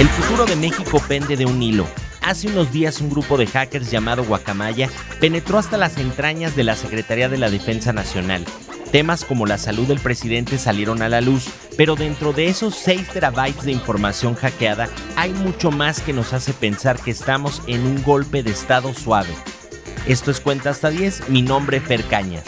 El futuro de México pende de un hilo. Hace unos días un grupo de hackers llamado Guacamaya penetró hasta las entrañas de la Secretaría de la Defensa Nacional. Temas como la salud del presidente salieron a la luz, pero dentro de esos 6 terabytes de información hackeada hay mucho más que nos hace pensar que estamos en un golpe de estado suave. Esto es Cuenta hasta 10, mi nombre es Fer Cañas.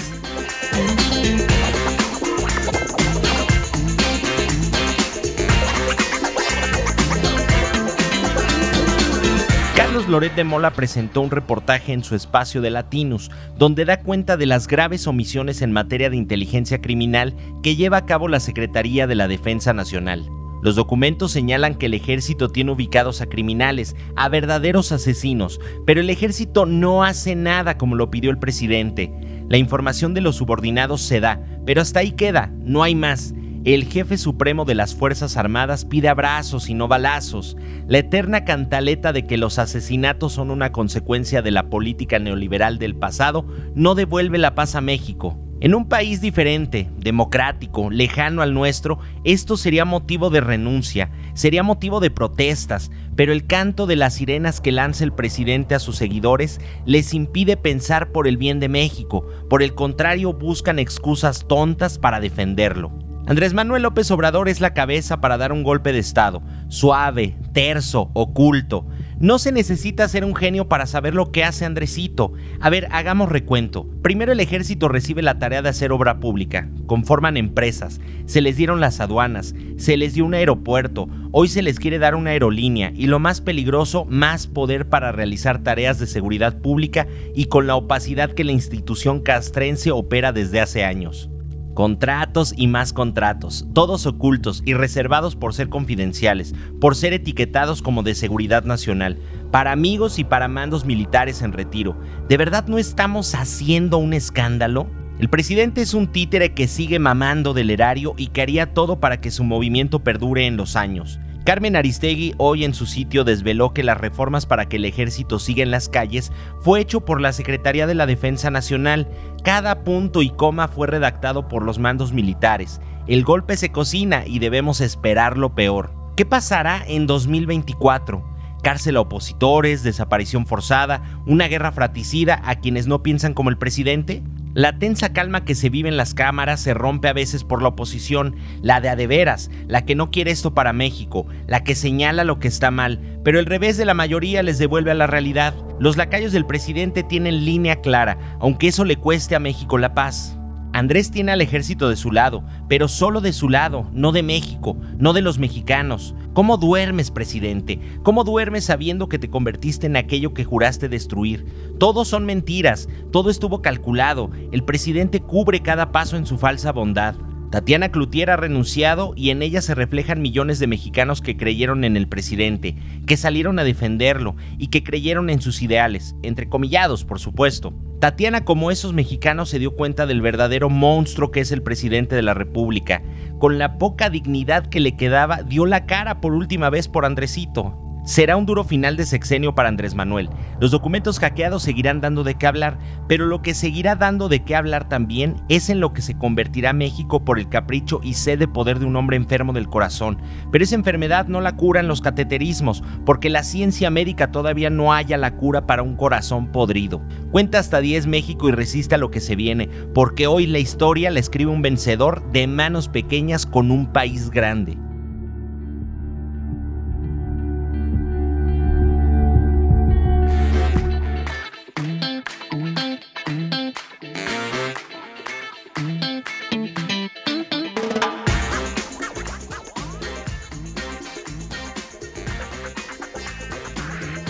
Loret de Mola presentó un reportaje en su espacio de Latinus, donde da cuenta de las graves omisiones en materia de inteligencia criminal que lleva a cabo la Secretaría de la Defensa Nacional. Los documentos señalan que el ejército tiene ubicados a criminales, a verdaderos asesinos, pero el ejército no hace nada como lo pidió el presidente. La información de los subordinados se da, pero hasta ahí queda, no hay más. El jefe supremo de las Fuerzas Armadas pide abrazos y no balazos. La eterna cantaleta de que los asesinatos son una consecuencia de la política neoliberal del pasado no devuelve la paz a México. En un país diferente, democrático, lejano al nuestro, esto sería motivo de renuncia, sería motivo de protestas, pero el canto de las sirenas que lanza el presidente a sus seguidores les impide pensar por el bien de México, por el contrario buscan excusas tontas para defenderlo. Andrés Manuel López Obrador es la cabeza para dar un golpe de Estado, suave, terso, oculto. No se necesita ser un genio para saber lo que hace Andresito. A ver, hagamos recuento. Primero el ejército recibe la tarea de hacer obra pública, conforman empresas, se les dieron las aduanas, se les dio un aeropuerto, hoy se les quiere dar una aerolínea y lo más peligroso, más poder para realizar tareas de seguridad pública y con la opacidad que la institución castrense opera desde hace años. Contratos y más contratos, todos ocultos y reservados por ser confidenciales, por ser etiquetados como de seguridad nacional, para amigos y para mandos militares en retiro. ¿De verdad no estamos haciendo un escándalo? El presidente es un títere que sigue mamando del erario y que haría todo para que su movimiento perdure en los años. Carmen Aristegui hoy en su sitio desveló que las reformas para que el ejército siga en las calles fue hecho por la Secretaría de la Defensa Nacional. Cada punto y coma fue redactado por los mandos militares. El golpe se cocina y debemos esperar lo peor. ¿Qué pasará en 2024? Cárcel a opositores, desaparición forzada, una guerra fratricida a quienes no piensan como el presidente? La tensa calma que se vive en las cámaras se rompe a veces por la oposición, la de adeveras, la que no quiere esto para México, la que señala lo que está mal, pero el revés de la mayoría les devuelve a la realidad. Los lacayos del presidente tienen línea clara, aunque eso le cueste a México la paz. Andrés tiene al ejército de su lado, pero solo de su lado, no de México, no de los mexicanos. ¿Cómo duermes, presidente? ¿Cómo duermes sabiendo que te convertiste en aquello que juraste destruir? Todo son mentiras, todo estuvo calculado, el presidente cubre cada paso en su falsa bondad. Tatiana Cloutier ha renunciado y en ella se reflejan millones de mexicanos que creyeron en el presidente, que salieron a defenderlo y que creyeron en sus ideales, entrecomillados, por supuesto. Tatiana, como esos mexicanos, se dio cuenta del verdadero monstruo que es el presidente de la República. Con la poca dignidad que le quedaba, dio la cara por última vez por Andresito. Será un duro final de sexenio para Andrés Manuel. Los documentos hackeados seguirán dando de qué hablar, pero lo que seguirá dando de qué hablar también es en lo que se convertirá México por el capricho y sed de poder de un hombre enfermo del corazón. Pero esa enfermedad no la curan los cateterismos, porque la ciencia médica todavía no haya la cura para un corazón podrido. Cuenta hasta 10 México y resiste a lo que se viene, porque hoy la historia la escribe un vencedor de manos pequeñas con un país grande.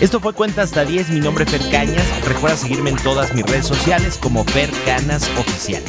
Esto fue Cuenta hasta 10, mi nombre es Fer Cañas. Recuerda seguirme en todas mis redes sociales como Fer Canas Oficial.